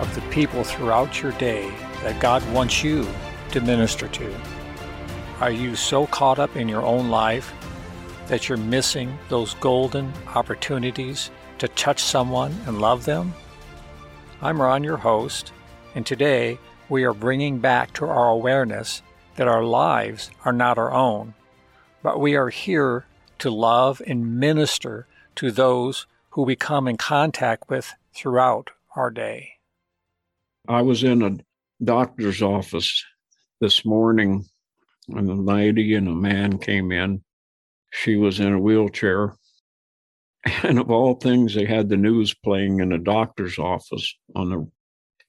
of the people throughout your day that God wants you to minister to? Are you so caught up in your own life that you're missing those golden opportunities to touch someone and love them? I'm Ron, your host, and today we are bringing back to our awareness that our lives are not our own, but we are here to love and minister to those who we come in contact with throughout our day. I was in a doctor's office this morning, and a lady and a man came in. She was in a wheelchair. And of all things, they had the news playing in a doctor's office on the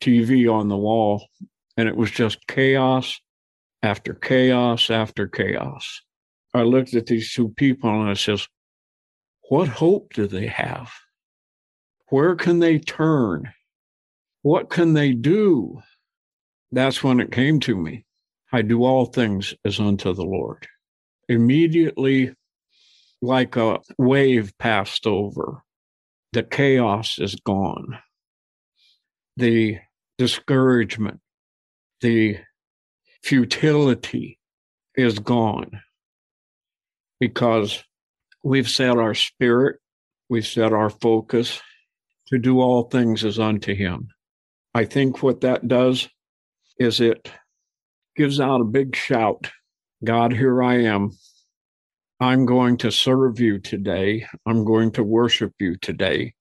TV on the wall. And it was just chaos after chaos after chaos. I looked at these two people and I says, What hope do they have? Where can they turn? What can they do? That's when it came to me. I do all things as unto the Lord. Immediately, like a wave passed over, the chaos is gone. The discouragement, the futility is gone because we've set our spirit, we've set our focus to do all things as unto Him. I think what that does is it gives out a big shout God, here I am. I'm going to serve you today. I'm going to worship you today.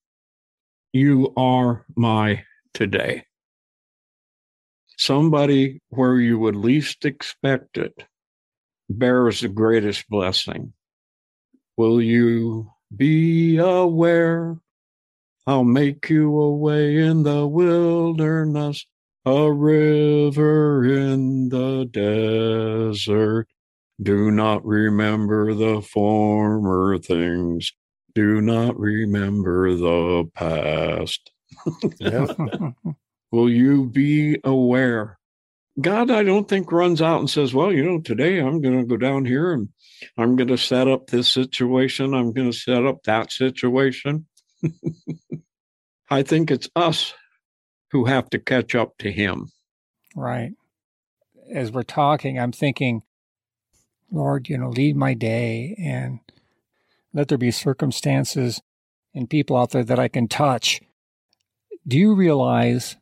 You are my today somebody where you would least expect it bears the greatest blessing. Will you be aware? I'll make you a way in the wilderness, a river in the desert. Do not remember the former things. Do not remember the past. Will you be aware? God, I don't think runs out and says, well, you know, today I'm going to go down here and I'm going to set up this situation. I'm going to set up that situation. I think it's us who have to catch up to him. Right. As we're talking, I'm thinking, Lord, you know, lead my day and let there be circumstances and people out there that I can touch. Do you realize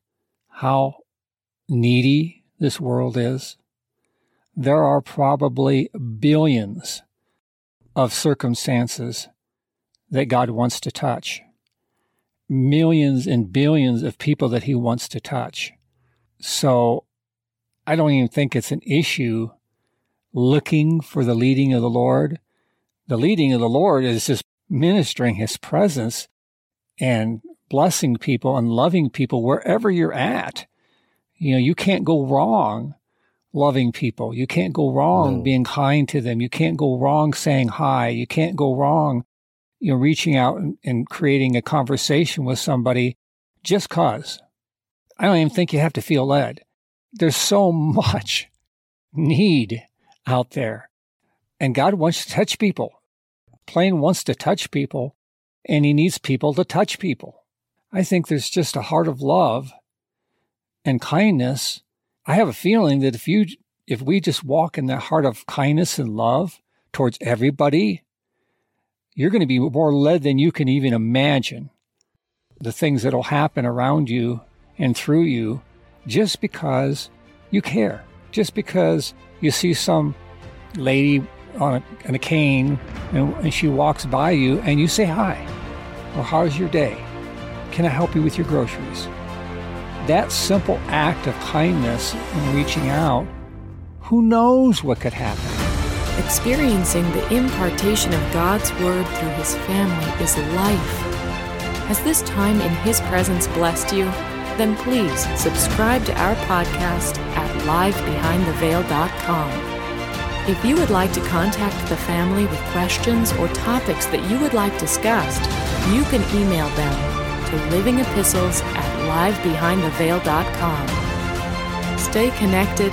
how needy this world is, there are probably billions of circumstances that God wants to touch, millions and billions of people that He wants to touch. So I don't even think it's an issue looking for the leading of the Lord. The leading of the Lord is just ministering His presence and blessing people and loving people wherever you're at. You know, you can't go wrong loving people. You can't go wrong no. being kind to them. You can't go wrong saying hi. You can't go wrong, you know, reaching out and, and creating a conversation with somebody just cause. I don't even think you have to feel led. There's so much need out there. And God wants to touch people. Plain wants to touch people, and He needs people to touch people. I think there's just a heart of love and kindness. I have a feeling that if you if we just walk in that heart of kindness and love towards everybody, you're going to be more led than you can even imagine. The things that'll happen around you and through you just because you care, just because you see some lady on a, on a cane and, and she walks by you and you say hi or how's your day? Can I help you with your groceries? That simple act of kindness and reaching out, who knows what could happen? Experiencing the impartation of God's Word through His family is life. Has this time in His presence blessed you? then please subscribe to our podcast at livebehindtheveil.com. If you would like to contact the family with questions or topics that you would like discussed, you can email them to livingepistles at livebehindtheveil.com. Stay connected,